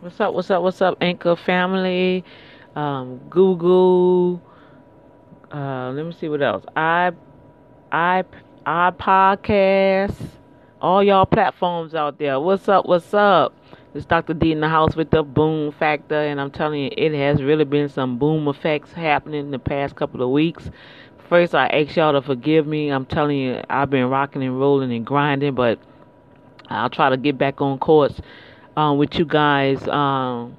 What's up? What's up? What's up, Anchor family? Um, Google. Uh, let me see what else. I, I, I podcast. All y'all platforms out there. What's up? What's up? It's Dr. D in the house with the boom factor, and I'm telling you, it has really been some boom effects happening in the past couple of weeks. First, I ask y'all to forgive me. I'm telling you, I've been rocking and rolling and grinding, but I'll try to get back on course um, with you guys um,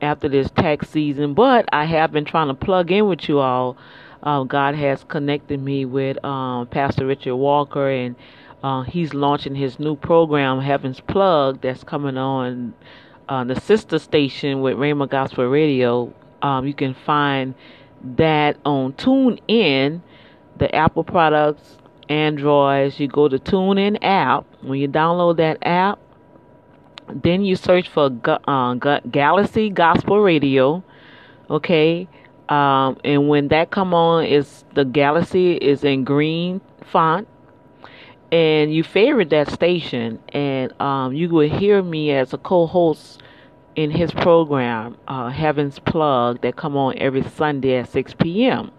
after this tax season. But I have been trying to plug in with you all. Uh, God has connected me with um, Pastor Richard Walker, and uh, he's launching his new program, Heaven's Plug, that's coming on uh, the sister station with Rhema Gospel Radio. Um, you can find that on TuneIn, the Apple products, Androids. You go to TuneIn app. When you download that app, then you search for uh, Galaxy Gospel Radio, okay. Um, and when that come on, is the Galaxy is in green font, and you favorite that station, and um, you will hear me as a co-host in his program, uh, Heaven's Plug, that come on every Sunday at 6 p.m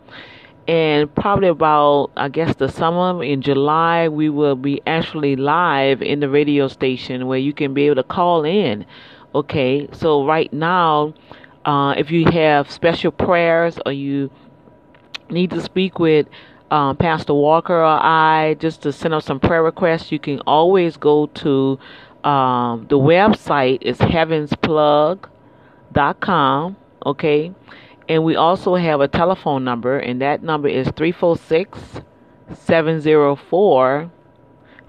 and probably about I guess the summer in July we will be actually live in the radio station where you can be able to call in. Okay, so right now, uh, if you have special prayers or you need to speak with um, Pastor Walker or I just to send up some prayer requests, you can always go to um, the website is heavensplug.com. Okay and we also have a telephone number, and that number is 346 704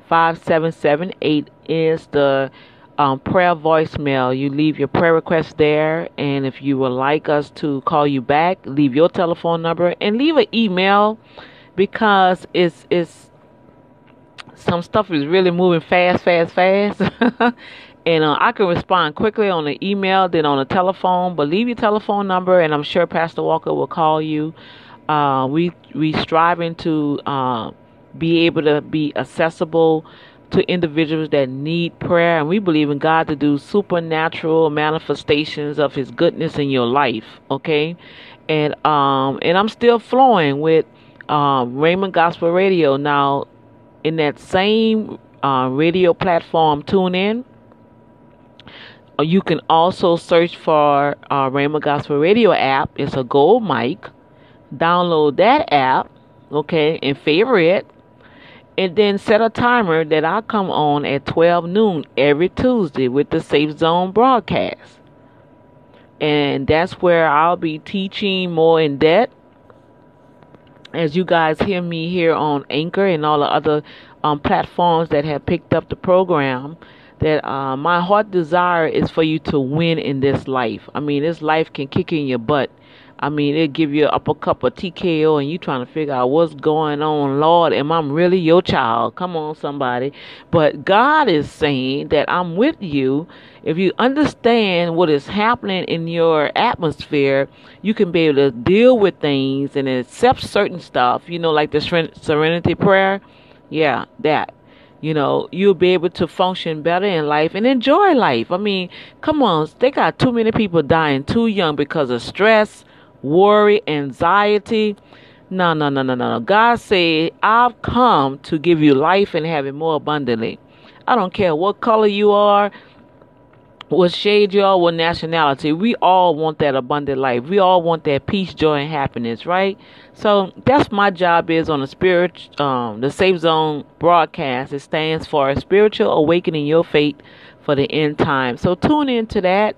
5778 is the um, prayer voicemail. You leave your prayer request there, and if you would like us to call you back, leave your telephone number and leave an email because it's it's some stuff is really moving fast, fast, fast, and uh, I can respond quickly on the email than on the telephone. But leave your telephone number, and I'm sure Pastor Walker will call you. Uh, we we striving to uh, be able to be accessible to individuals that need prayer, and we believe in God to do supernatural manifestations of His goodness in your life. Okay, and um and I'm still flowing with um, Rhema Gospel Radio now. In that same uh, radio platform, tune in uh, you can also search for uh, Rhema Gospel Radio app. It's a gold mic. Download that app, okay, and favorite And then set a timer that I come on at 12 noon every Tuesday with the Safe Zone broadcast. And that's where I'll be teaching more in depth. As you guys hear me here on Anchor and all the other um, platforms that have picked up the program that uh, my heart desire is for you to win in this life. I mean, this life can kick in your butt. I mean, it'll give you an upper cup of TKO and you trying to figure out what's going on. Lord, am I really your child? Come on, somebody. But God is saying that I'm with you. If you understand what is happening in your atmosphere, you can be able to deal with things and accept certain stuff, you know, like the serenity prayer. Yeah, that you know, you'll be able to function better in life and enjoy life. I mean, come on, they got too many people dying too young because of stress, worry, anxiety. No, no, no, no, no. God said, I've come to give you life and have it more abundantly. I don't care what color you are, what shade you all, what nationality. We all want that abundant life. We all want that peace, joy, and happiness, right? So that's my job is on the spirit, um, the Safe Zone broadcast. It stands for spiritual awakening your faith for the end time. So tune into that.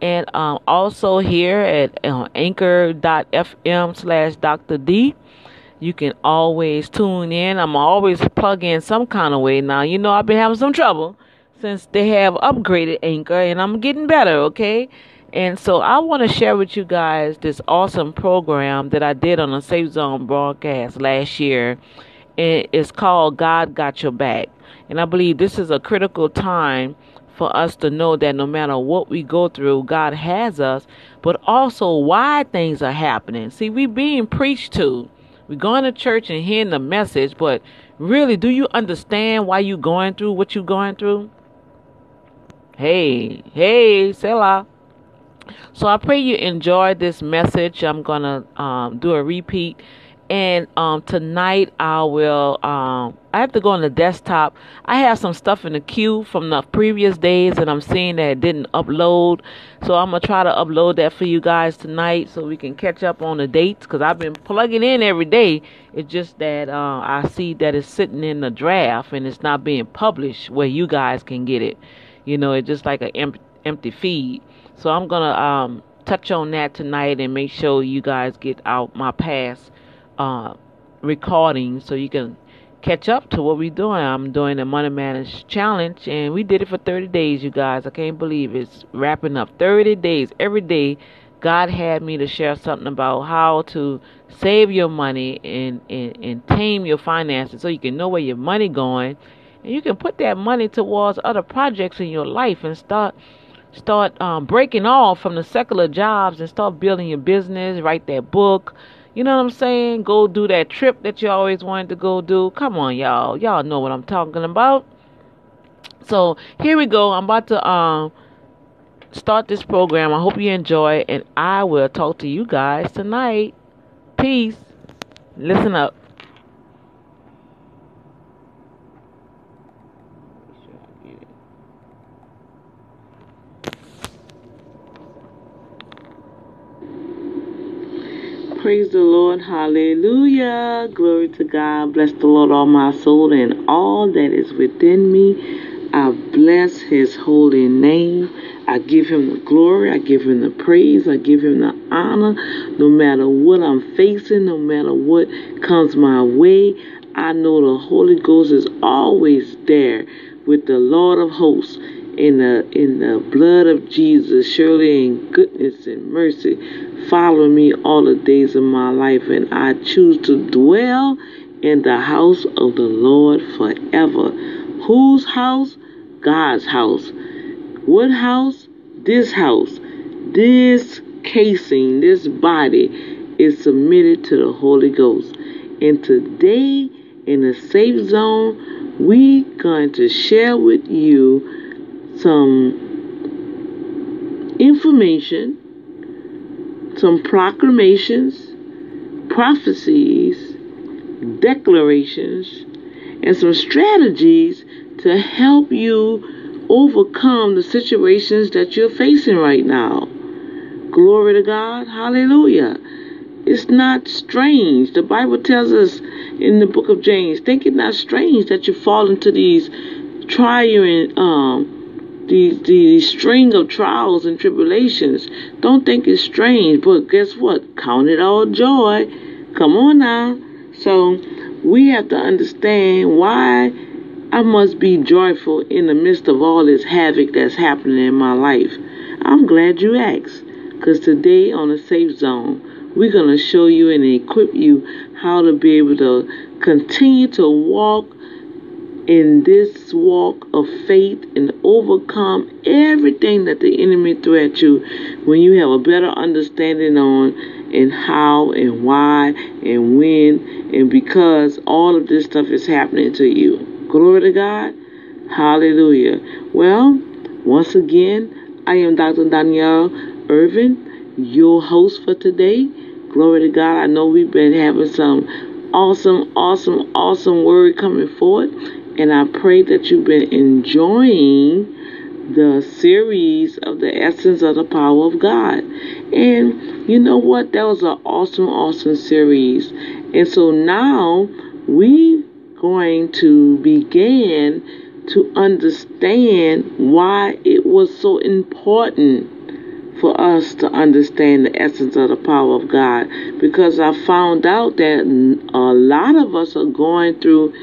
And um, also here at uh, anchor.fm slash Dr. D, you can always tune in. I'm always plug in some kind of way. Now, you know, I've been having some trouble since they have upgraded Anchor and I'm getting better, okay? And so I want to share with you guys this awesome program that I did on a Safe Zone broadcast last year. It's called God Got Your Back. And I believe this is a critical time for us to know that no matter what we go through, God has us, but also why things are happening. See, we're being preached to. We're going to church and hearing the message, but really, do you understand why you're going through what you're going through? Hey, hey, Selah. So I pray you enjoyed this message. I'm gonna um, do a repeat and um, tonight I will. Um, I have to go on the desktop. I have some stuff in the queue from the previous days, and I'm seeing that it didn't upload. So I'm gonna try to upload that for you guys tonight, so we can catch up on the dates. Cause I've been plugging in every day. It's just that uh, I see that it's sitting in the draft and it's not being published where you guys can get it. You know, it's just like an empty, empty feed. So I'm gonna um, touch on that tonight and make sure you guys get out my past uh, recording so you can catch up to what we're doing. I'm doing the Money Manage Challenge, and we did it for 30 days, you guys. I can't believe it's wrapping up 30 days. Every day, God had me to share something about how to save your money and, and, and tame your finances so you can know where your money going and you can put that money towards other projects in your life and start start um, breaking off from the secular jobs and start building your business write that book you know what I'm saying? Go do that trip that you always wanted to go do. Come on, y'all. Y'all know what I'm talking about. So here we go. I'm about to um start this program. I hope you enjoy and I will talk to you guys tonight. Peace. Listen up. Praise the Lord. Hallelujah. Glory to God. Bless the Lord, all my soul, and all that is within me. I bless his holy name. I give him the glory. I give him the praise. I give him the honor. No matter what I'm facing, no matter what comes my way, I know the Holy Ghost is always there with the Lord of hosts in the in the blood of Jesus, surely in goodness and mercy, follow me all the days of my life, and I choose to dwell in the house of the Lord forever. Whose house? God's house. What house? This house. This casing, this body is submitted to the Holy Ghost. And today, in the safe zone, we going to share with you some information, some proclamations, prophecies, declarations, and some strategies to help you overcome the situations that you're facing right now. Glory to God. Hallelujah. It's not strange. The Bible tells us in the book of James, think it not strange that you fall into these trying um, the, the string of trials and tribulations. Don't think it's strange, but guess what? Count it all joy. Come on now. So we have to understand why I must be joyful in the midst of all this havoc that's happening in my life. I'm glad you asked, because today on the Safe Zone, we're going to show you and equip you how to be able to continue to walk in this walk of faith and overcome everything that the enemy threw at you when you have a better understanding on and how and why and when and because all of this stuff is happening to you. Glory to God. Hallelujah. Well, once again, I am Dr. Danielle Irvin, your host for today. Glory to God. I know we've been having some awesome, awesome, awesome word coming forth. And I pray that you've been enjoying the series of the essence of the power of God. And you know what? That was an awesome, awesome series. And so now we going to begin to understand why it was so important for us to understand the essence of the power of God. Because I found out that a lot of us are going through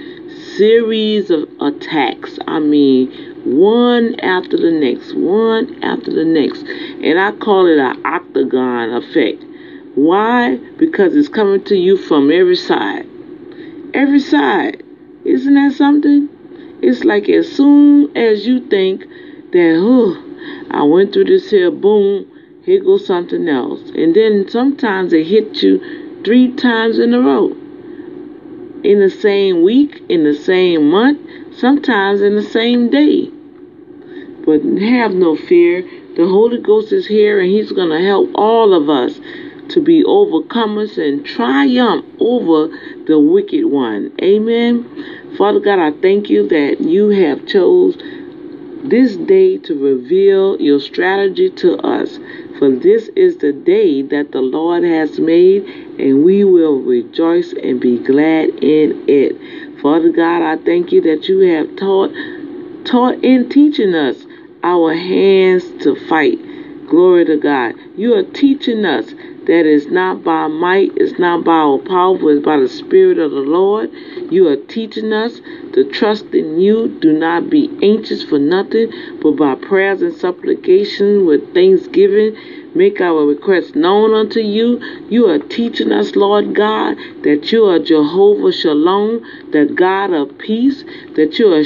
series of attacks. I mean, one after the next, one after the next. And I call it an octagon effect. Why? Because it's coming to you from every side. Every side. Isn't that something? It's like as soon as you think that, oh, I went through this here, boom, here goes something else. And then sometimes it hits you three times in a row in the same week, in the same month, sometimes in the same day. But have no fear. The Holy Ghost is here and He's going to help all of us to be overcomers and triumph over the wicked one. Amen. Father God, I thank you that you have chose this day to reveal your strategy to us. For this is the day that the Lord has made, and we will rejoice and be glad in it. Father God, I thank you that you have taught taught in teaching us our hands to fight. Glory to God. You are teaching us that is not by might, it's not by our power, but it's by the Spirit of the Lord. You are teaching us to trust in you. Do not be anxious for nothing, but by prayers and supplication with thanksgiving, make our requests known unto you. You are teaching us, Lord God, that you are Jehovah Shalom, the God of peace, that you are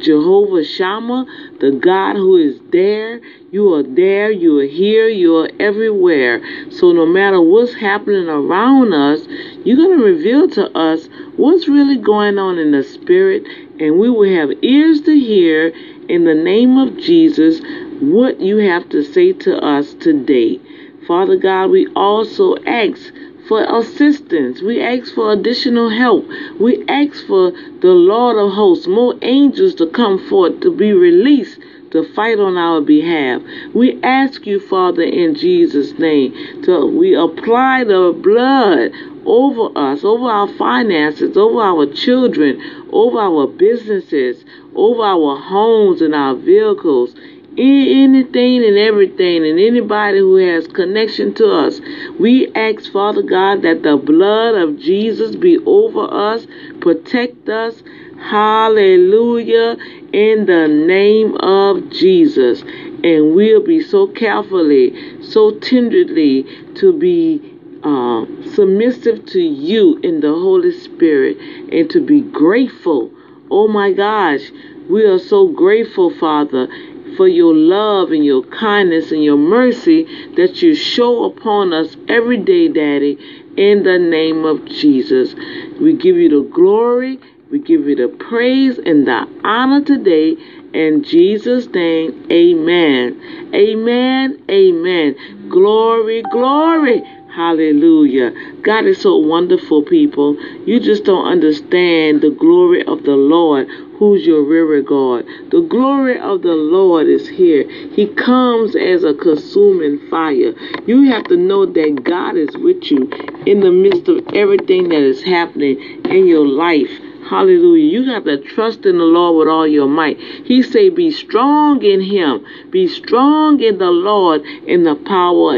Jehovah Shammah, the God who is there. You are there, you are here, you are everywhere. So no matter what's happening around us, you're going to reveal to us what's really going on in the spirit, and we will have ears to hear in the name of Jesus what you have to say to us today. Father God, we also ask for assistance. We ask for additional help. We ask for the Lord of hosts, more angels to come forth to be released to fight on our behalf. We ask you, Father, in Jesus' name, to we apply the blood over us, over our finances, over our children, over our businesses, over our homes and our vehicles anything and everything and anybody who has connection to us. We ask, Father God, that the blood of Jesus be over us, protect us. Hallelujah. In the name of Jesus. And we'll be so carefully, so tenderly to be uh, submissive to you in the Holy Spirit and to be grateful. Oh my gosh, we are so grateful, Father for your love and your kindness and your mercy that you show upon us every day, Daddy, in the name of Jesus. We give you the glory, we give you the praise and the honor today. In Jesus' name, amen. Amen. Amen. Glory, glory. Hallelujah. God is so wonderful, people. You just don't understand the glory of the Lord, who's your rear guard. The glory of the Lord is here. He comes as a consuming fire. You have to know that God is with you in the midst of everything that is happening in your life. Hallelujah. You got to trust in the Lord with all your might. He say, be strong in him. Be strong in the Lord in the power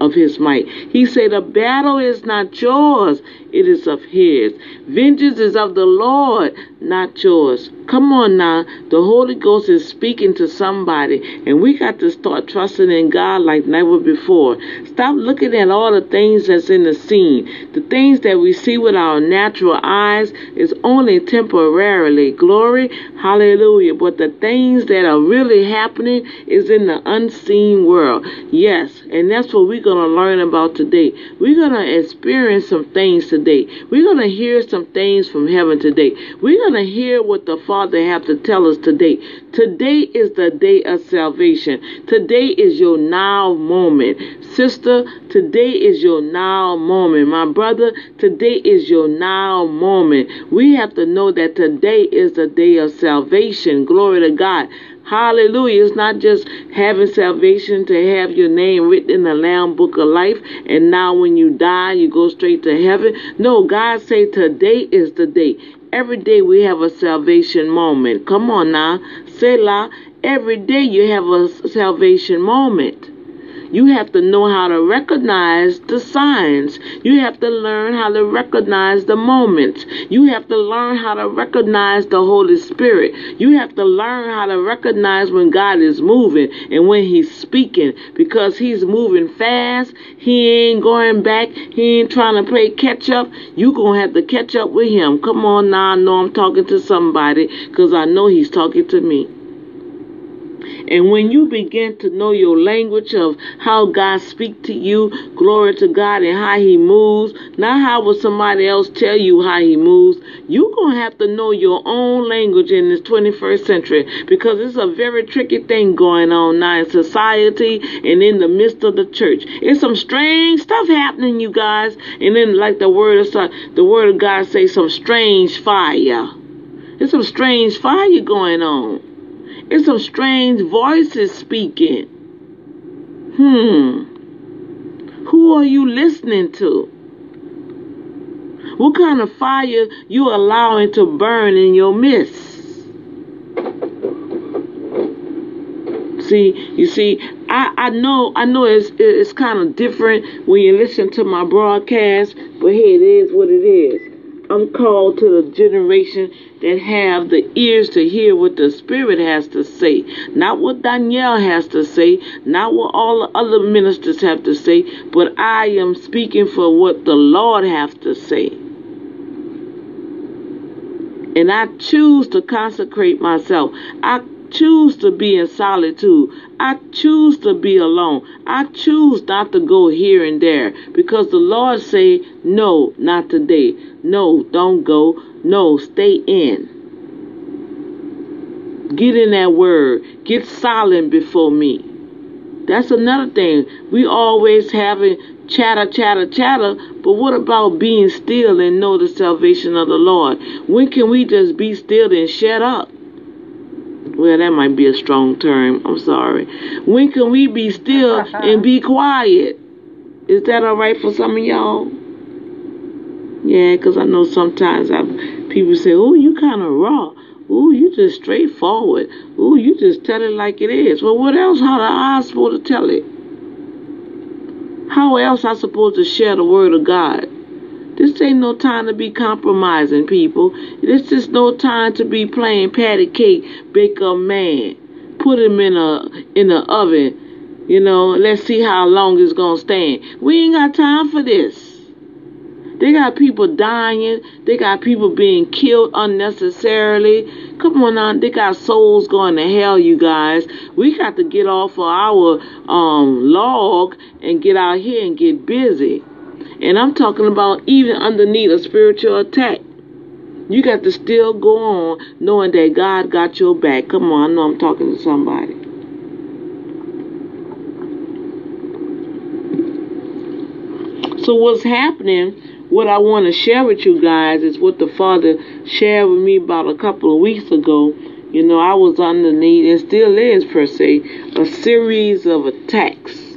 of his might. He say, the battle is not yours. It is of his. Vengeance is of the Lord, not yours. Come on now. The Holy Ghost is speaking to somebody, and we got to start trusting in God like never before. Stop looking at all the things that's in the scene. The things that we see with our natural eyes is only temporarily. Glory, hallelujah. But the things that are really happening is in the unseen world. Yes, and that's what we're going to learn about today. We're going to experience some things today. We're going to hear some things from heaven today. We're going to hear what the Father have to tell us today. Today is the day of salvation. Today is your now moment. Sister, today is your now moment. My brother, today is your now moment. We have to know that today is the day of salvation. Glory to God. Hallelujah. It's not just having salvation to have your name written in the Lamb Book of Life and now when you die you go straight to heaven. No, God say today is the day. Every day we have a salvation moment. Come on now. Selah. Every day you have a salvation moment. You have to know how to recognize the signs. You have to learn how to recognize the moments. You have to learn how to recognize the Holy Spirit. You have to learn how to recognize when God is moving and when He's speaking because He's moving fast. He ain't going back. He ain't trying to play catch up. you going to have to catch up with Him. Come on now. I know I'm talking to somebody because I know He's talking to me. And when you begin to know your language of how God speaks to you, glory to God, and how He moves, not how will somebody else tell you how He moves, you're going to have to know your own language in this 21st century because it's a very tricky thing going on now in society and in the midst of the church. It's some strange stuff happening, you guys. And then, like the word of the word of God say, some strange fire. There's some strange fire going on. It's some strange voices speaking. Hmm. Who are you listening to? What kind of fire you allowing to burn in your midst? See, you see, I, I know I know it's it's kind of different when you listen to my broadcast, but hey, it is what it is. I'm called to the generation that have the ears to hear what the Spirit has to say, not what Danielle has to say, not what all the other ministers have to say, but I am speaking for what the Lord has to say. And I choose to consecrate myself. I choose to be in solitude. I choose to be alone. I choose not to go here and there because the Lord say, no, not today. No, don't go. No, stay in. Get in that word. Get silent before me. That's another thing. We always having chatter, chatter, chatter, but what about being still and know the salvation of the Lord? When can we just be still and shut up? Well, that might be a strong term. I'm sorry. When can we be still and be quiet? Is that all right for some of y'all? Yeah, because I know sometimes I, people say, oh, you kind of raw. Ooh, you just straightforward. Ooh, you just tell it like it is. Well, what else? How am I supposed to tell it? How else I supposed to share the word of God? This ain't no time to be compromising, people. This is no time to be playing patty cake, bake a man, put him in a in the oven. You know, let's see how long it's gonna stand. We ain't got time for this. They got people dying. They got people being killed unnecessarily. Come on now, they got souls going to hell, you guys. We got to get off of our um, log and get out here and get busy. And I'm talking about even underneath a spiritual attack. You got to still go on knowing that God got your back. Come on, I know I'm talking to somebody. So what's happening what I want to share with you guys is what the Father shared with me about a couple of weeks ago. You know, I was underneath, and still is per se, a series of attacks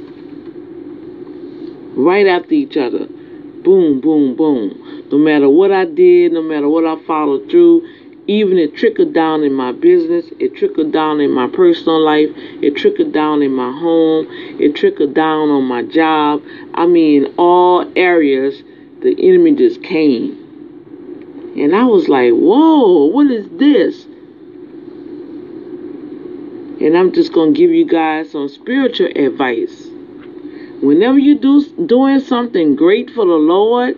right after each other. Boom, boom, boom. No matter what I did, no matter what I followed through, even it trickled down in my business, it trickled down in my personal life, it trickled down in my home, it trickled down on my job. I mean, all areas the enemy just came. And I was like, whoa, what is this? And I'm just going to give you guys some spiritual advice. Whenever you do doing something great for the Lord,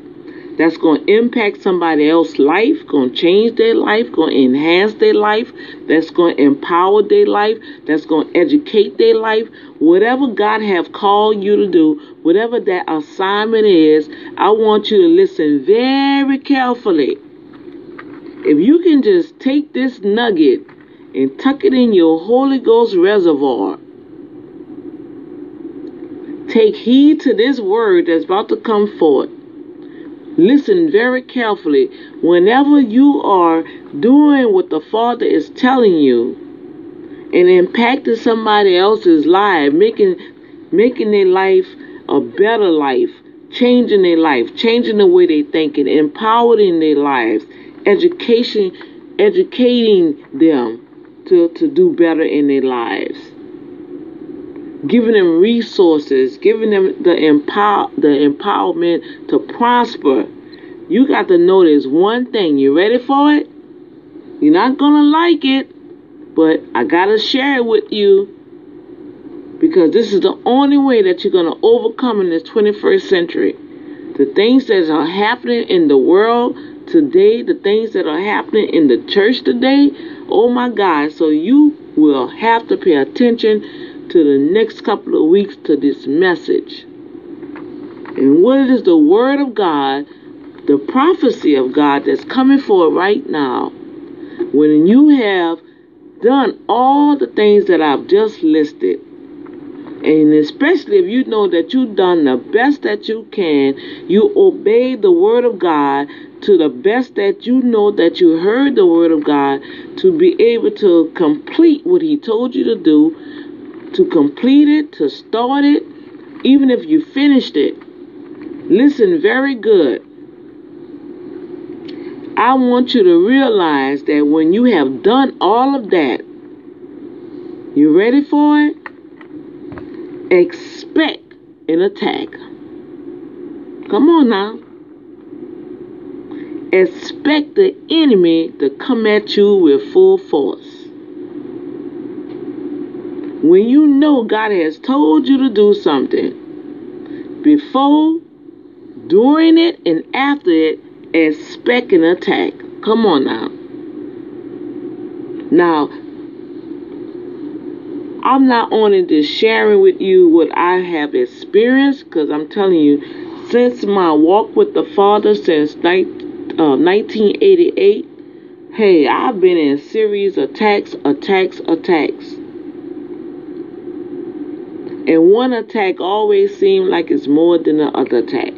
that's going to impact somebody else's life, going to change their life, going to enhance their life, that's going to empower their life, that's going to educate their life. Whatever God have called you to do, whatever that assignment is, I want you to listen very carefully. If you can just take this nugget and tuck it in your Holy Ghost reservoir, take heed to this word that's about to come forth Listen very carefully. Whenever you are doing what the Father is telling you and impacting somebody else's life, making making their life a better life, changing their life, changing the way they think and empowering their lives, education educating them to, to do better in their lives giving them resources, giving them the empower the empowerment to prosper. You got to know one thing. You ready for it? You're not gonna like it, but I gotta share it with you because this is the only way that you're gonna overcome in this 21st century. The things that are happening in the world today, the things that are happening in the church today, oh my God. So you will have to pay attention to the next couple of weeks to this message. And what is the Word of God, the prophecy of God that's coming forward right now? When you have done all the things that I've just listed, and especially if you know that you've done the best that you can, you obey the word of God to the best that you know that you heard the word of God to be able to complete what he told you to do, to complete it, to start it, even if you finished it. Listen very good. I want you to realize that when you have done all of that, you ready for it? expect an attack. Come on now. Expect the enemy to come at you with full force. When you know God has told you to do something, before, during it, and after it, expect an attack. Come on now. Now, I'm not only just sharing with you what I have experienced, because I'm telling you, since my walk with the Father since uh, 1988, hey, I've been in series attacks, attacks, attacks. And one attack always seems like it's more than the other attack.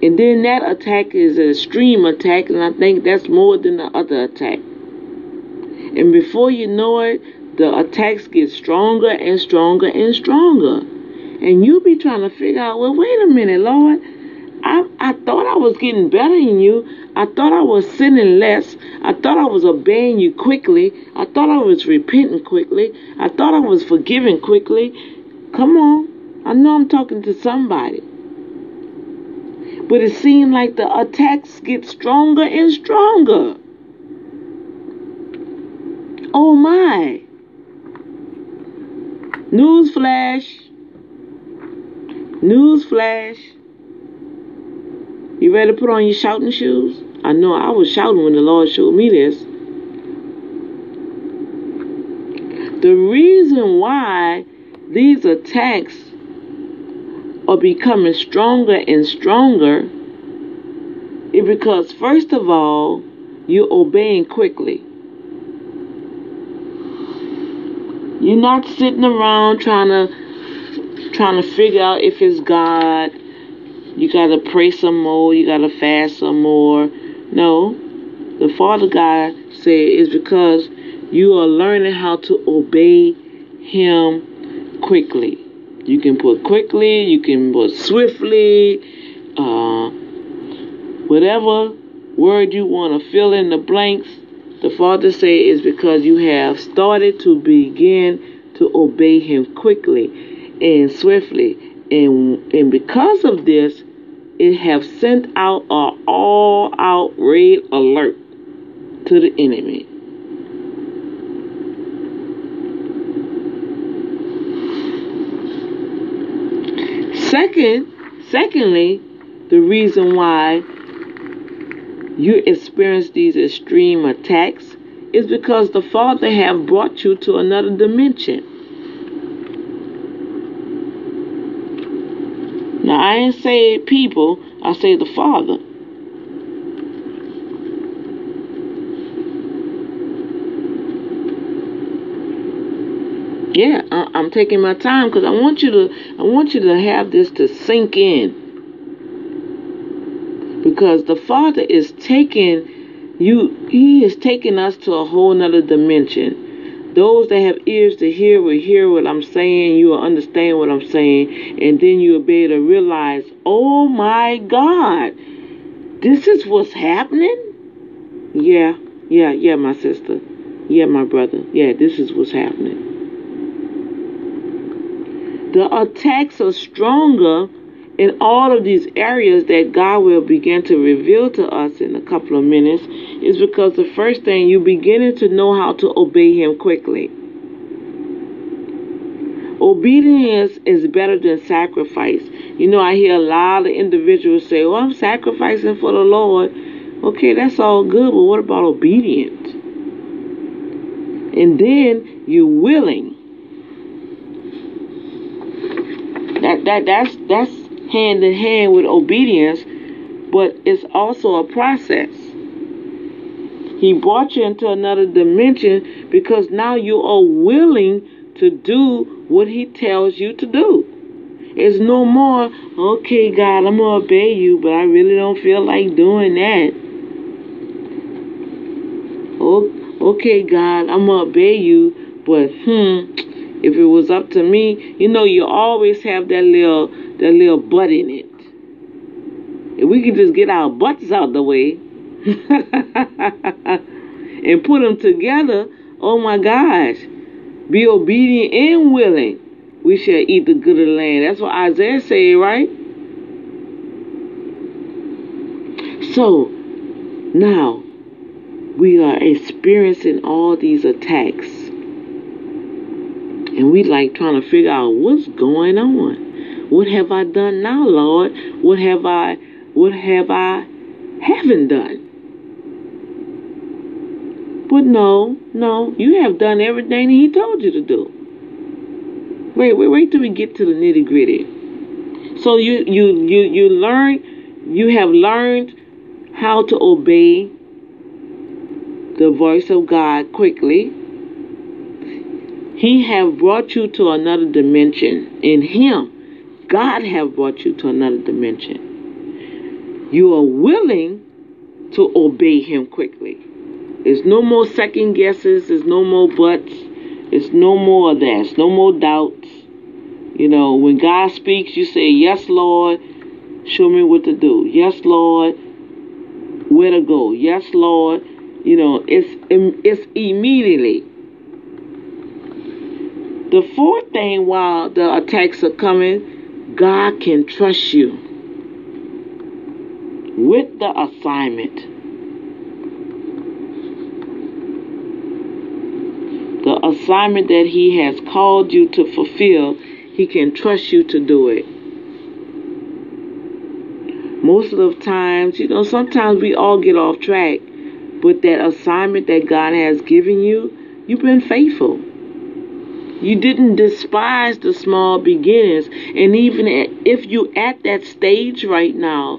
And then that attack is an extreme attack, and I think that's more than the other attack. And before you know it, the attacks get stronger and stronger and stronger. And you be trying to figure out, well, wait a minute, Lord. I, I thought I was getting better than you. I thought I was sinning less. I thought I was obeying you quickly. I thought I was repenting quickly. I thought I was forgiving quickly. Come on. I know I'm talking to somebody. But it seemed like the attacks get stronger and stronger. Oh my! Newsflash! Newsflash! You ready to put on your shouting shoes? I know I was shouting when the Lord showed me this. The reason why these attacks are becoming stronger and stronger is because, first of all, you're obeying quickly. You're not sitting around trying to trying to figure out if it's God. You gotta pray some more. You gotta fast some more. No, the Father God said is because you are learning how to obey Him quickly. You can put quickly. You can put swiftly. Uh, whatever word you want to fill in the blanks the Father said is because you have started to begin to obey Him quickly and swiftly. And, and because of this, it have sent out an all-out red alert to the enemy. Second, secondly, the reason why you experience these extreme attacks is because the Father have brought you to another dimension. Now I ain't say people, I say the Father. Yeah, I'm taking my time because I want you to I want you to have this to sink in because the Father is taking you, He is taking us to a whole nother dimension. Those that have ears to hear will hear what I'm saying, you will understand what I'm saying, and then you'll be able to realize, oh my God, this is what's happening? Yeah, yeah, yeah, my sister. Yeah, my brother. Yeah, this is what's happening. The attacks are stronger in all of these areas that God will begin to reveal to us in a couple of minutes is because the first thing you're beginning to know how to obey Him quickly. Obedience is better than sacrifice. You know, I hear a lot of individuals say, Well, I'm sacrificing for the Lord. Okay, that's all good, but what about obedience? And then you're willing. That that that's that's hand in hand with obedience, but it's also a process. He brought you into another dimension because now you are willing to do what he tells you to do. It's no more, okay, God, I'm going to obey you, but I really don't feel like doing that. Okay, God, I'm going to obey you, but hmm, if it was up to me, you know, you always have that little, that little butt in it. If we could just get our butts out the way and put them together, oh my gosh, be obedient and willing we shall eat the good of the land. That's what Isaiah said, right? So, now, we are experiencing all these attacks. And we like trying to figure out what's going on. What have I done now, Lord? What have I what have I haven't done? But no, no, you have done everything he told you to do. Wait, wait, wait till we get to the nitty gritty. So you you you you learn you have learned how to obey the voice of God quickly. He have brought you to another dimension in him. God have brought you to another dimension. You are willing to obey him quickly. There's no more second guesses, there's no more buts, it's no more of that, it's no more doubts. You know, when God speaks, you say, Yes, Lord, show me what to do. Yes, Lord, where to go. Yes, Lord. You know, it's it's immediately. The fourth thing while the attacks are coming, God can trust you with the assignment. The assignment that He has called you to fulfill he can trust you to do it. Most of the times, you know, sometimes we all get off track, but that assignment that God has given you, you've been faithful. You didn't despise the small beginnings. And even if you at that stage right now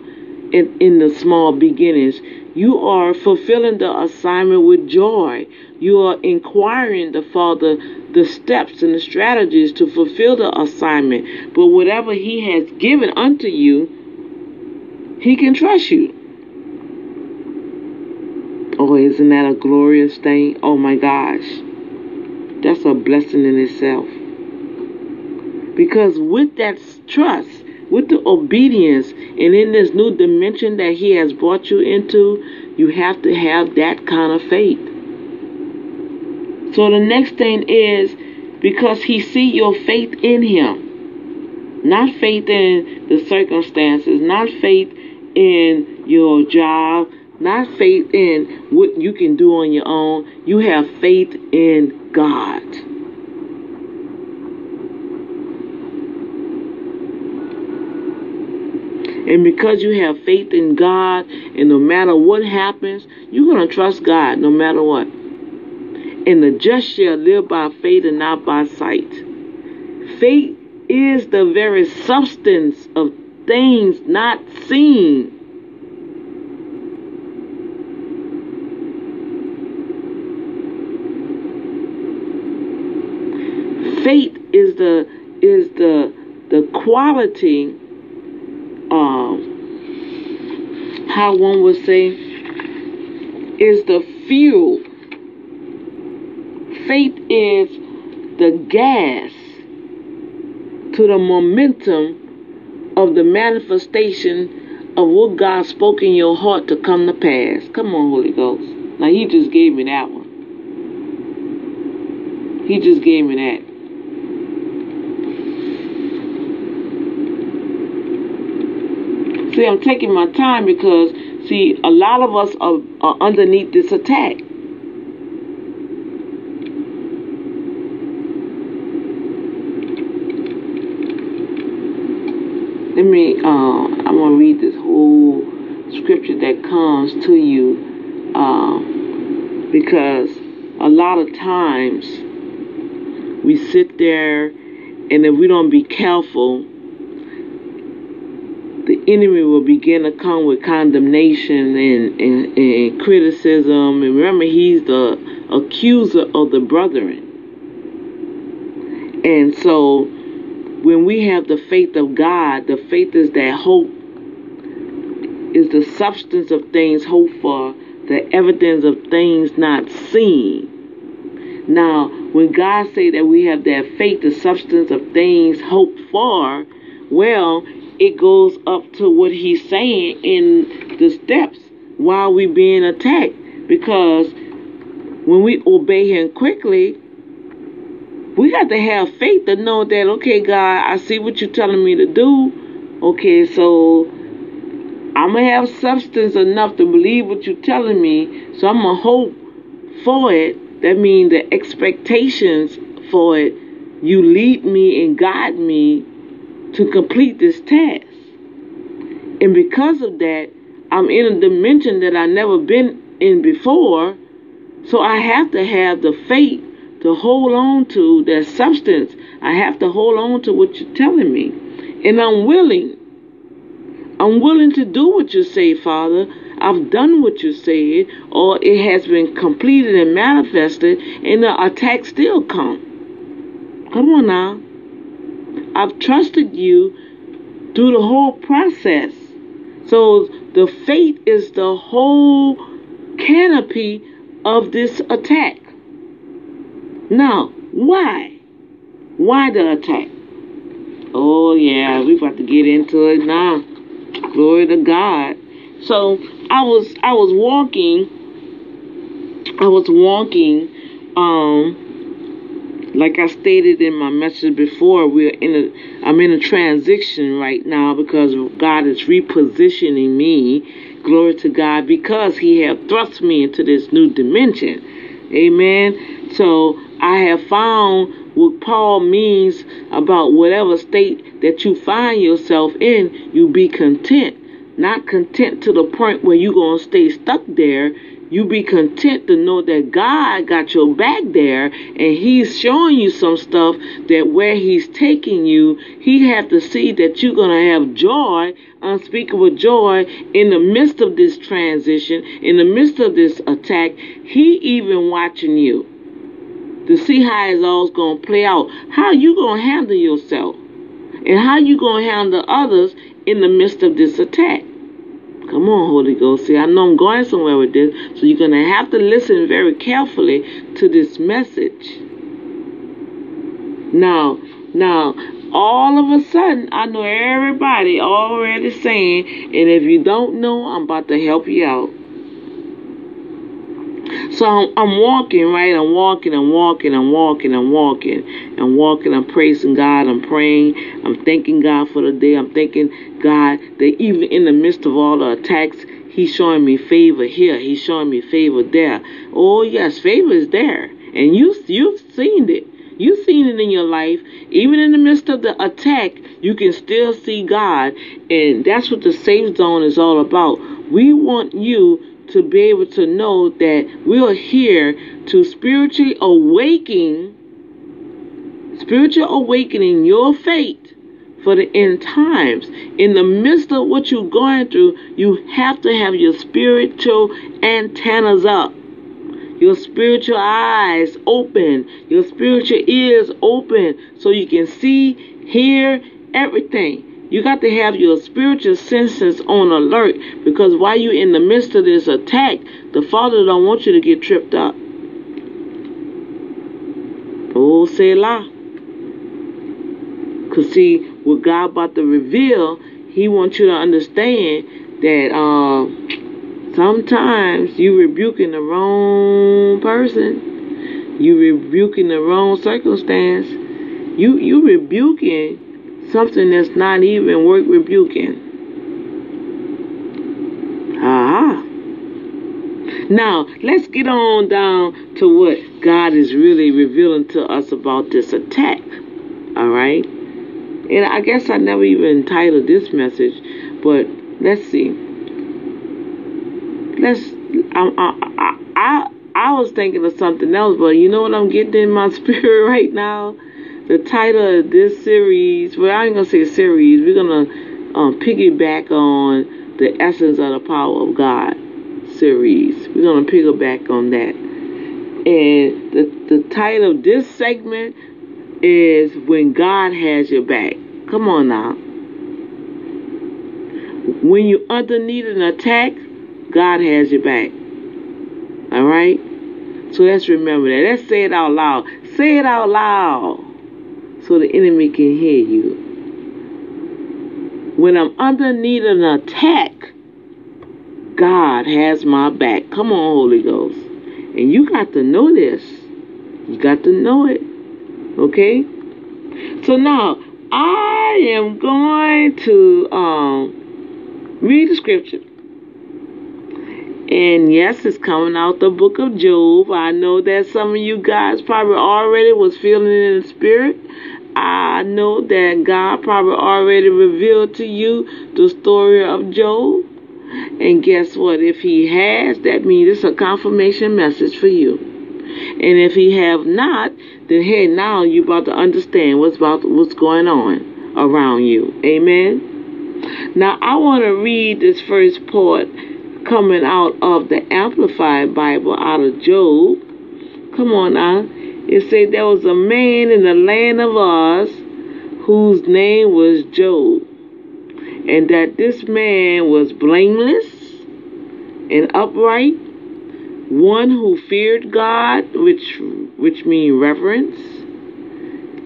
in, in the small beginnings, you are fulfilling the assignment with joy. You are inquiring the Father the steps and the strategies to fulfill the assignment. But whatever He has given unto you, He can trust you. Oh, isn't that a glorious thing? Oh my gosh. That's a blessing in itself. Because with that trust, with the obedience, and in this new dimension that He has brought you into, you have to have that kind of faith. So the next thing is because he see your faith in him. Not faith in the circumstances, not faith in your job, not faith in what you can do on your own. You have faith in God. And because you have faith in God, and no matter what happens, you're going to trust God no matter what. And the just shall live by faith and not by sight. Faith is the very substance of things not seen. Faith is the is the the quality um how one would say is the fuel faith is the gas to the momentum of the manifestation of what God spoke in your heart to come to pass. Come on, Holy Ghost. Now, He just gave me that one. He just gave me that. See, I'm taking my time because, see, a lot of us are, are underneath this attack. let me uh, i'm going to read this whole scripture that comes to you uh, because a lot of times we sit there and if we don't be careful, enemy will begin to come with condemnation and, and, and criticism. And remember, he's the accuser of the brethren. And so when we have the faith of God, the faith is that hope is the substance of things hoped for, the evidence of things not seen. Now, when God say that we have that faith, the substance of things hoped for, well, it goes up to what he's saying in the steps while we being attacked. Because when we obey him quickly, we got to have faith to know that, okay, God, I see what you're telling me to do. Okay, so I'm to have substance enough to believe what you're telling me. So I'm to hope for it. That means the expectations for it, you lead me and guide me to complete this task. And because of that, I'm in a dimension that I've never been in before. So I have to have the faith to hold on to that substance. I have to hold on to what you're telling me. And I'm willing. I'm willing to do what you say, Father. I've done what you said, or it has been completed and manifested, and the attack still come. Come on now. I've trusted you through the whole process. So the faith is the whole canopy of this attack. Now, why? Why the attack? Oh yeah, we about to get into it now. Glory to God. So I was I was walking I was walking um like I stated in my message before, we're in a I'm in a transition right now because God is repositioning me. Glory to God because He have thrust me into this new dimension. Amen. So I have found what Paul means about whatever state that you find yourself in, you be content. Not content to the point where you're going to stay stuck there. You be content to know that God got your back there and He's showing you some stuff that where He's taking you, He have to see that you're going to have joy, unspeakable joy in the midst of this transition, in the midst of this attack. He even watching you to see how it's all going to play out. How you going to handle yourself? And how you going to handle others in the midst of this attack? Come on, Holy Ghost. See, I know I'm going somewhere with this, so you're going to have to listen very carefully to this message. Now, now, all of a sudden, I know everybody already saying, and if you don't know, I'm about to help you out. So I'm, I'm, walking, right? I'm walking, I'm walking, I'm walking, I'm walking, I'm walking, I'm praising God, I'm praying, I'm thanking God for the day. I'm thanking God that even in the midst of all the attacks, He's showing me favor here, He's showing me favor there. Oh yes, favor is there. And you you've seen it. You've seen it in your life. Even in the midst of the attack, you can still see God. And that's what the safe zone is all about. We want you to be able to know that we are here to spiritually awaken, spiritual awakening your faith for the end times. In the midst of what you're going through, you have to have your spiritual antennas up, your spiritual eyes open, your spiritual ears open, so you can see, hear everything. You got to have your spiritual senses on alert because while you're in the midst of this attack, the Father don't want you to get tripped up. Oh, Selah. Because see, what God about to reveal, He wants you to understand that uh, sometimes you rebuking the wrong person. You rebuking the wrong circumstance. You you rebuking something that's not even worth rebuking. Ah. Now, let's get on down to what God is really revealing to us about this attack. All right? And I guess I never even entitled this message, but let's see. Let's I I I, I was thinking of something else, but you know what I'm getting in my spirit right now? The title of this series, well, I ain't gonna say series, we're gonna um, piggyback on the essence of the power of God series. We're gonna piggyback on that. And the, the title of this segment is When God Has Your Back. Come on now. When you're underneath an attack, God has your back. All right? So let's remember that. Let's say it out loud. Say it out loud so the enemy can hear you. When I'm underneath an attack, God has my back. Come on, Holy Ghost. And you got to know this. You got to know it. Okay? So now, I am going to um, read the scripture. And yes, it's coming out the book of Job. I know that some of you guys probably already was feeling it in the spirit. I know that God probably already revealed to you the story of Job. And guess what? If he has, that means it's a confirmation message for you. And if he have not, then hey, now you about to understand what's about what's going on around you. Amen. Now I want to read this first part coming out of the Amplified Bible out of Job. Come on now. It said there was a man in the land of Uz whose name was Job, and that this man was blameless and upright, one who feared God, which which means reverence,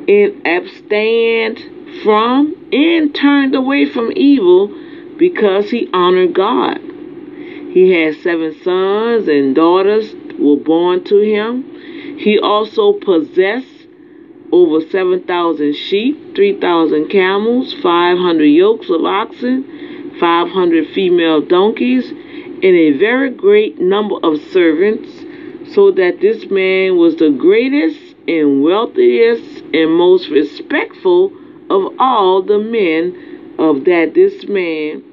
and abstained from and turned away from evil because he honored God. He had seven sons and daughters were born to him. He also possessed over 7,000 sheep, 3,000 camels, 500 yokes of oxen, 500 female donkeys, and a very great number of servants, so that this man was the greatest and wealthiest and most respectful of all the men of that this man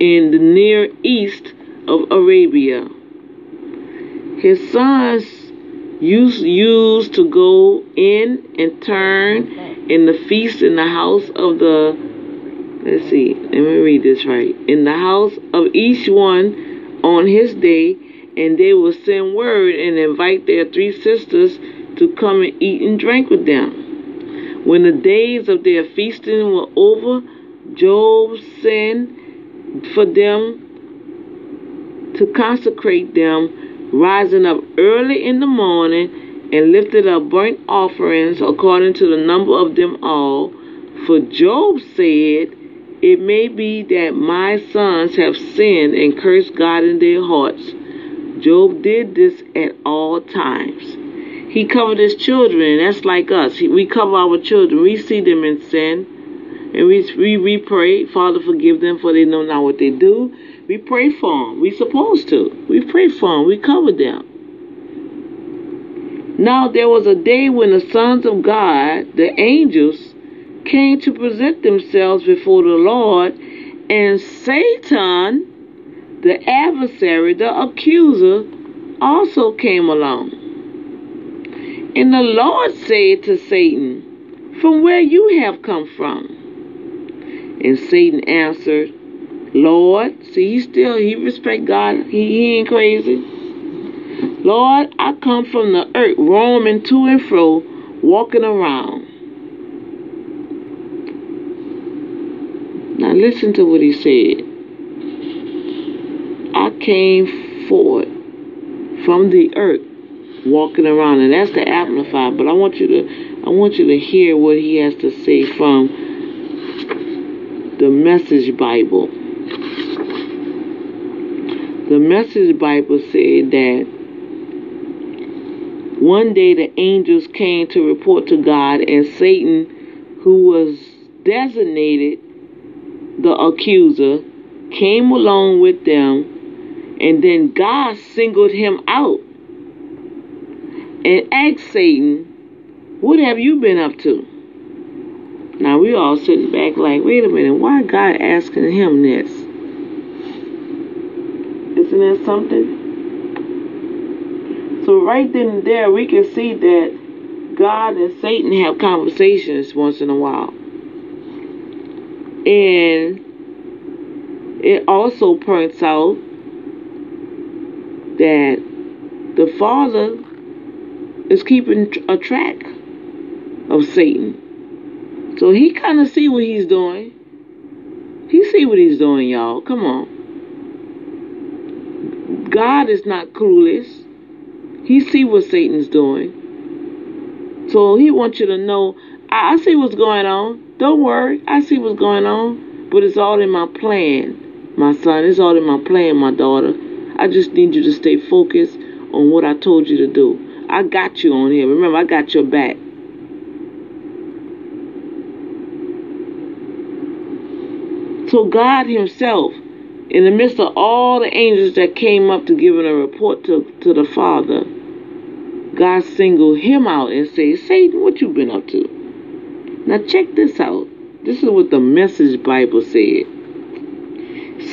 in the near east of Arabia. His sons used, used to go in and turn in the feast in the house of the, let's see, let me read this right, in the house of each one on his day, and they will send word and invite their three sisters to come and eat and drink with them. When the days of their feasting were over, Job sent for them to consecrate them, rising up early in the morning and lifted up burnt offerings according to the number of them all. For Job said, It may be that my sons have sinned and cursed God in their hearts. Job did this at all times. He covered his children, that's like us. We cover our children. We see them in sin and we, we, we pray, Father, forgive them for they know not what they do. We pray for them. We supposed to. We pray for them. We cover them. Now there was a day when the sons of God, the angels, came to present themselves before the Lord, and Satan, the adversary, the accuser, also came along. And the Lord said to Satan, From where you have come from? And Satan answered, Lord, see, he still, he respect God. He, he ain't crazy. Lord, I come from the earth, roaming to and fro, walking around. Now listen to what he said. I came forth from the earth, walking around, and that's the amplified. But I want you to, I want you to hear what he has to say from the Message Bible. The Message Bible said that one day the angels came to report to God, and Satan, who was designated the accuser, came along with them, and then God singled him out and asked Satan, What have you been up to? Now we all sitting back like, wait a minute, why God asking him this? Isn't something? So right then and there, we can see that God and Satan have conversations once in a while. And it also points out that the Father is keeping a track of Satan. So he kind of see what he's doing. He see what he's doing, y'all. Come on. God is not clueless. He see what Satan's doing. So he wants you to know, I, I see what's going on. Don't worry. I see what's going on. But it's all in my plan, my son. It's all in my plan, my daughter. I just need you to stay focused on what I told you to do. I got you on here. Remember, I got your back. So God Himself, in the midst of all the angels that came up to give a report to, to the Father, God singled him out and said, Satan, what you been up to? Now check this out. This is what the message Bible said.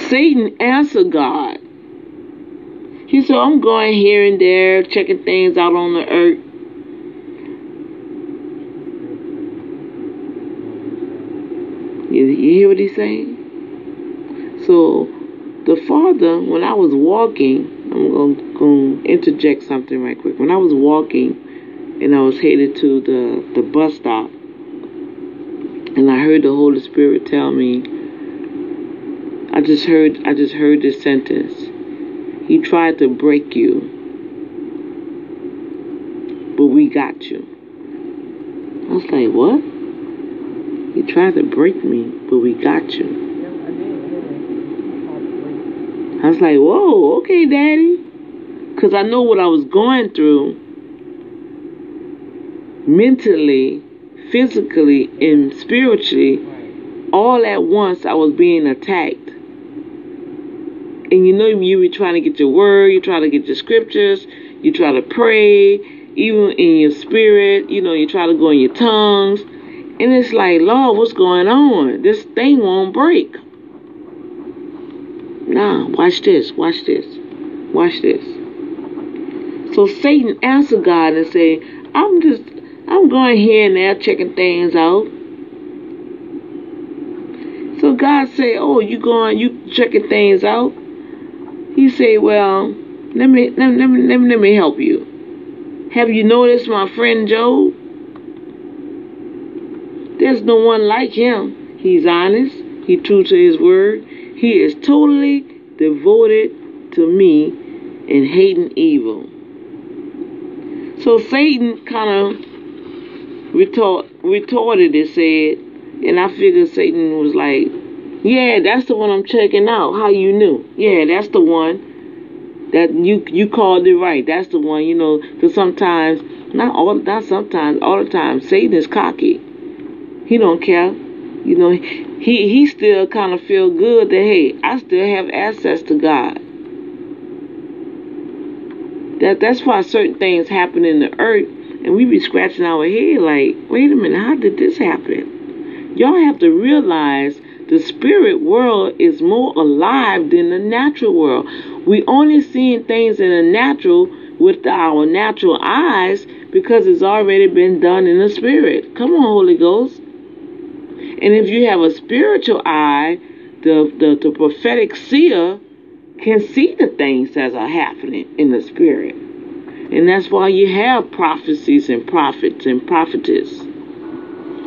Satan answered God. He said, I'm going here and there, checking things out on the earth. You, you hear what he's saying? So, the Father, when I was walking, I'm going to interject something right quick. When I was walking and I was headed to the, the bus stop, and I heard the Holy Spirit tell me, I just heard I just heard this sentence. He tried to break you, but we got you. I was like, what? He tried to break me, but we got you. I was like, whoa, okay, daddy. Because I know what I was going through mentally, physically, and spiritually. All at once, I was being attacked. And you know, you were trying to get your word, you try to get your scriptures, you try to pray, even in your spirit, you know, you try to go in your tongues. And it's like, Lord, what's going on? This thing won't break. Now, watch this, watch this, watch this. So Satan answered God and said, I'm just, I'm going here and there checking things out. So God said, oh, you going, you checking things out? He said, well, let me, let me, let me, let me, let me help you. Have you noticed my friend Job? There's no one like him. He's honest. He true to his word. He is totally devoted to me and hating evil. So Satan kind of retort, retorted and said, and I figured Satan was like, yeah, that's the one I'm checking out. How you knew? Yeah, that's the one that you you called it right. That's the one, you know, because sometimes, not all, not sometimes, all the time, Satan is cocky. He don't care. You know, he he still kind of feel good that hey, I still have access to God. That that's why certain things happen in the earth, and we be scratching our head like, wait a minute, how did this happen? Y'all have to realize the spirit world is more alive than the natural world. We only seeing things in the natural with our natural eyes because it's already been done in the spirit. Come on, Holy Ghost. And if you have a spiritual eye, the, the, the prophetic seer can see the things that are happening in the spirit. And that's why you have prophecies and prophets and prophetess.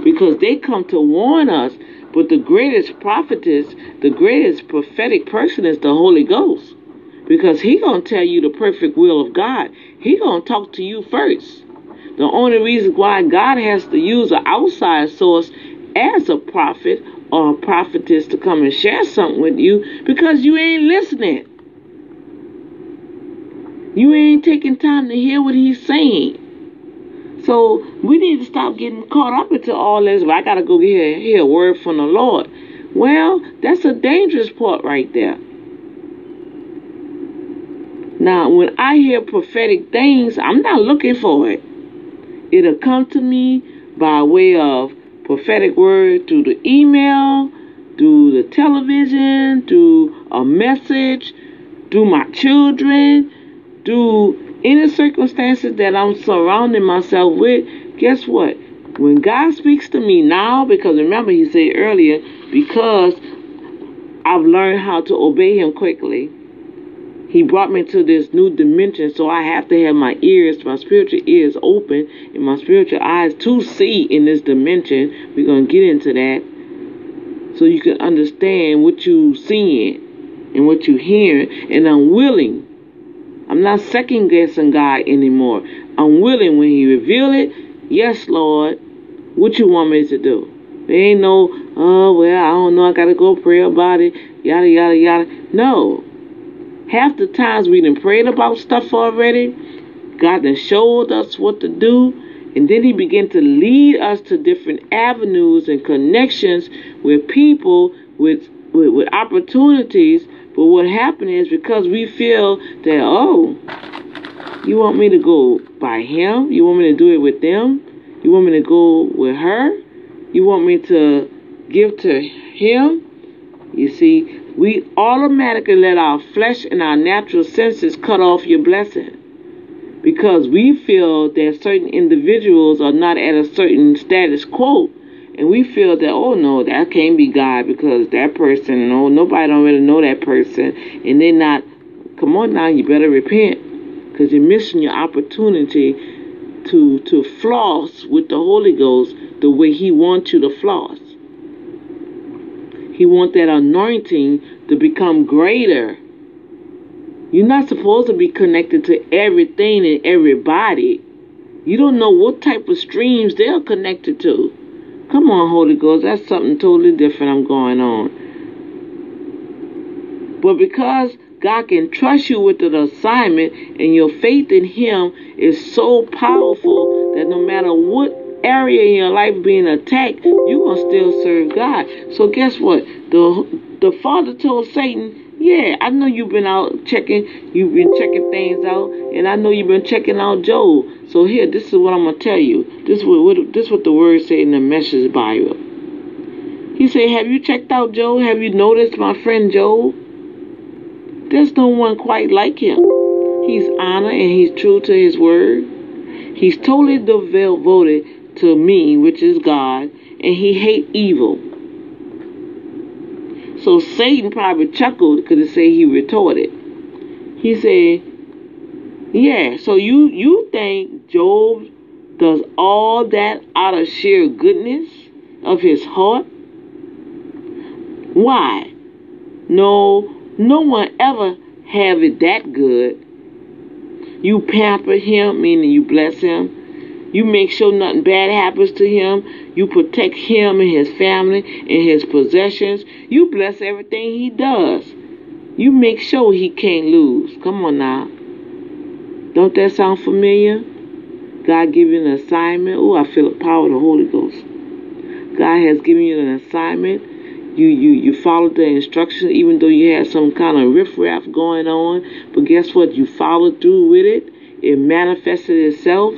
Because they come to warn us. But the greatest prophetess, the greatest prophetic person is the Holy Ghost. Because he to tell you the perfect will of God. He to talk to you first. The only reason why God has to use an outside source as a prophet or a prophetess to come and share something with you because you ain't listening. You ain't taking time to hear what he's saying. So we need to stop getting caught up into all this. Well, I gotta go hear, hear a word from the Lord. Well, that's a dangerous part right there. Now, when I hear prophetic things, I'm not looking for it. It'll come to me by way of prophetic word through the email, through the television, through a message, through my children, through any circumstances that I'm surrounding myself with, guess what? When God speaks to me now, because remember he said earlier, because I've learned how to obey him quickly. He brought me to this new dimension, so I have to have my ears, my spiritual ears open, and my spiritual eyes to see in this dimension. We're going to get into that so you can understand what you're seeing and what you're hearing. And I'm willing. I'm not second guessing God anymore. I'm willing when He reveal it. Yes, Lord. What you want me to do? There ain't no, oh well, I don't know. I gotta go pray about it. Yada yada yada. No. Half the times we done prayed about stuff already. God done showed us what to do. And then he began to lead us to different avenues and connections with people with, with, with opportunities. But what happened is because we feel that, oh, you want me to go by him? You want me to do it with them? You want me to go with her? You want me to give to him? You see, we automatically let our flesh and our natural senses cut off your blessing because we feel that certain individuals are not at a certain status quo. And we feel that oh no that can't be god because that person no nobody don't really know that person. And they're not come on now you better repent because you're missing your opportunity to to floss with the holy ghost the way he wants you to floss he wants that anointing to become greater you're not supposed to be connected to everything and everybody. You don't know what type of streams they're connected to. Come on, Holy Ghost, that's something totally different I'm going on. But because God can trust you with an assignment and your faith in Him is so powerful that no matter what area in your life being attacked, going to still serve God. So guess what? The, the Father told Satan, yeah, I know you've been out checking, you've been checking things out, and I know you've been checking out Job. So here, this is what I'm gonna tell you. This is what, what this is what the word say in the Message Bible. He said, "Have you checked out Job? Have you noticed my friend Job? There's no one quite like him. He's honest and he's true to his word. He's totally devoted to me, which is God, and he hate evil." So Satan probably chuckled because it said he retorted. He said, Yeah, so you, you think Job does all that out of sheer goodness of his heart? Why? No, no one ever have it that good. You pamper him, meaning you bless him. You make sure nothing bad happens to him. You protect him and his family and his possessions. You bless everything he does. You make sure he can't lose. Come on now. Don't that sound familiar? God give you an assignment. Oh, I feel the power of the Holy Ghost. God has given you an assignment. You you you followed the instructions even though you had some kind of riffraff going on. But guess what? You followed through with it. It manifested itself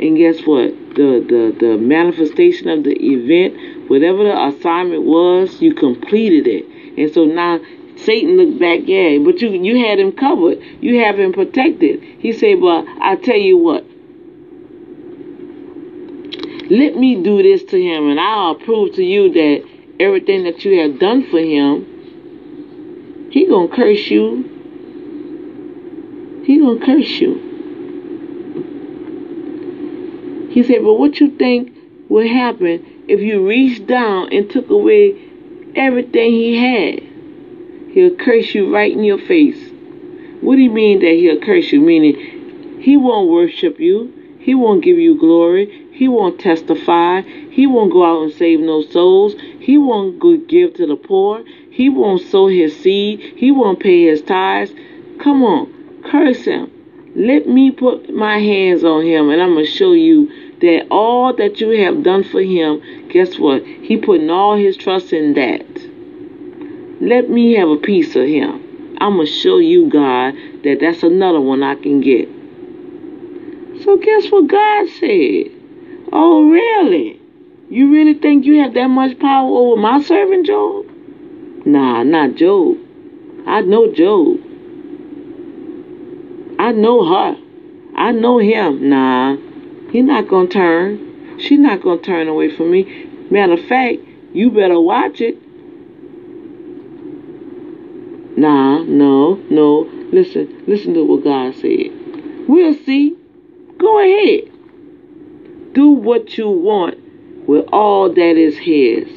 and guess what? The, the, the manifestation of the event, whatever the assignment was, you completed it. And so now Satan looked back, yeah, but you you had him covered. You have him protected. He said, But I tell you what, let me do this to him and I'll prove to you that everything that you have done for him, he gonna curse you. He gonna curse you. He said, But what you think would happen if you reached down and took away everything he had? He'll curse you right in your face. What do you mean that he'll curse you? Meaning, he won't worship you. He won't give you glory. He won't testify. He won't go out and save no souls. He won't give to the poor. He won't sow his seed. He won't pay his tithes. Come on, curse him. Let me put my hands on him and I'm going to show you that all that you have done for him, guess what? He putting all his trust in that. Let me have a piece of him. I'm going to show you, God, that that's another one I can get. So guess what God said? Oh, really? You really think you have that much power over my servant Job? Nah, not Job. I know Job. I know her. I know him. Nah, he not gonna turn. She not gonna turn away from me. Matter of fact, you better watch it. Nah, no, no. Listen, listen to what God said. We'll see. Go ahead. Do what you want with all that is His.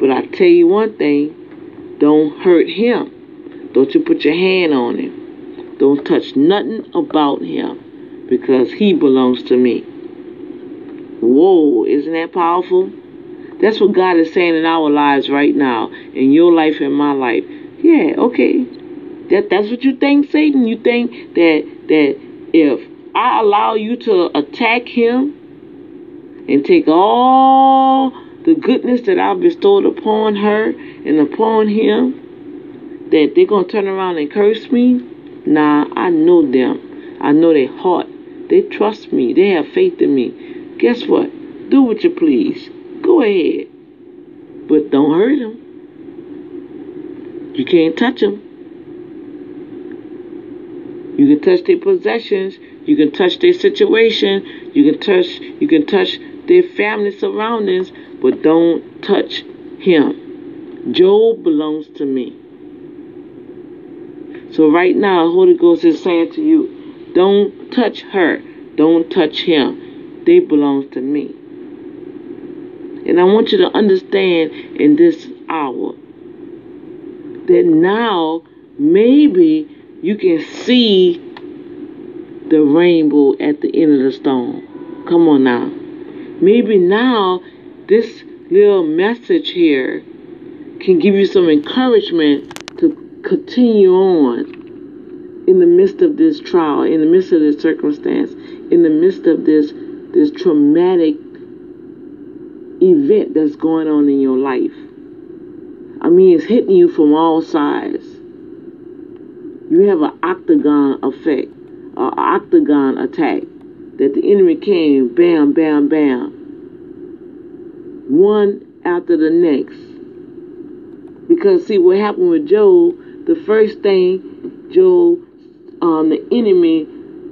But I tell you one thing don't hurt Him. Don't you put your hand on Him. Don't touch nothing about Him because He belongs to me. Whoa, isn't that powerful? That's what God is saying in our lives right now, in your life and my life. Yeah, okay. That that's what you think, Satan. You think that that if I allow you to attack him and take all the goodness that I've bestowed upon her and upon him, that they're gonna turn around and curse me? Nah, I know them. I know their heart. They trust me. They have faith in me. Guess what? Do what you please. Go ahead. But don't hurt them. You can't touch them. You can touch their possessions. You can touch their situation. You can touch you can touch their family surroundings, but don't touch him. Job belongs to me. So right now, Holy Ghost is saying to you, don't touch her. Don't touch him. They belong to me. And I want you to understand in this hour that now maybe you can see the rainbow at the end of the storm. Come on now. Maybe now this little message here can give you some encouragement to continue on in the midst of this trial, in the midst of this circumstance, in the midst of this this traumatic event that's going on in your life. I mean, it's hitting you from all sides. You have an octagon effect, an octagon attack that the enemy came, bam, bam, bam, one after the next. Because see what happened with Job, the first thing Job, um, the enemy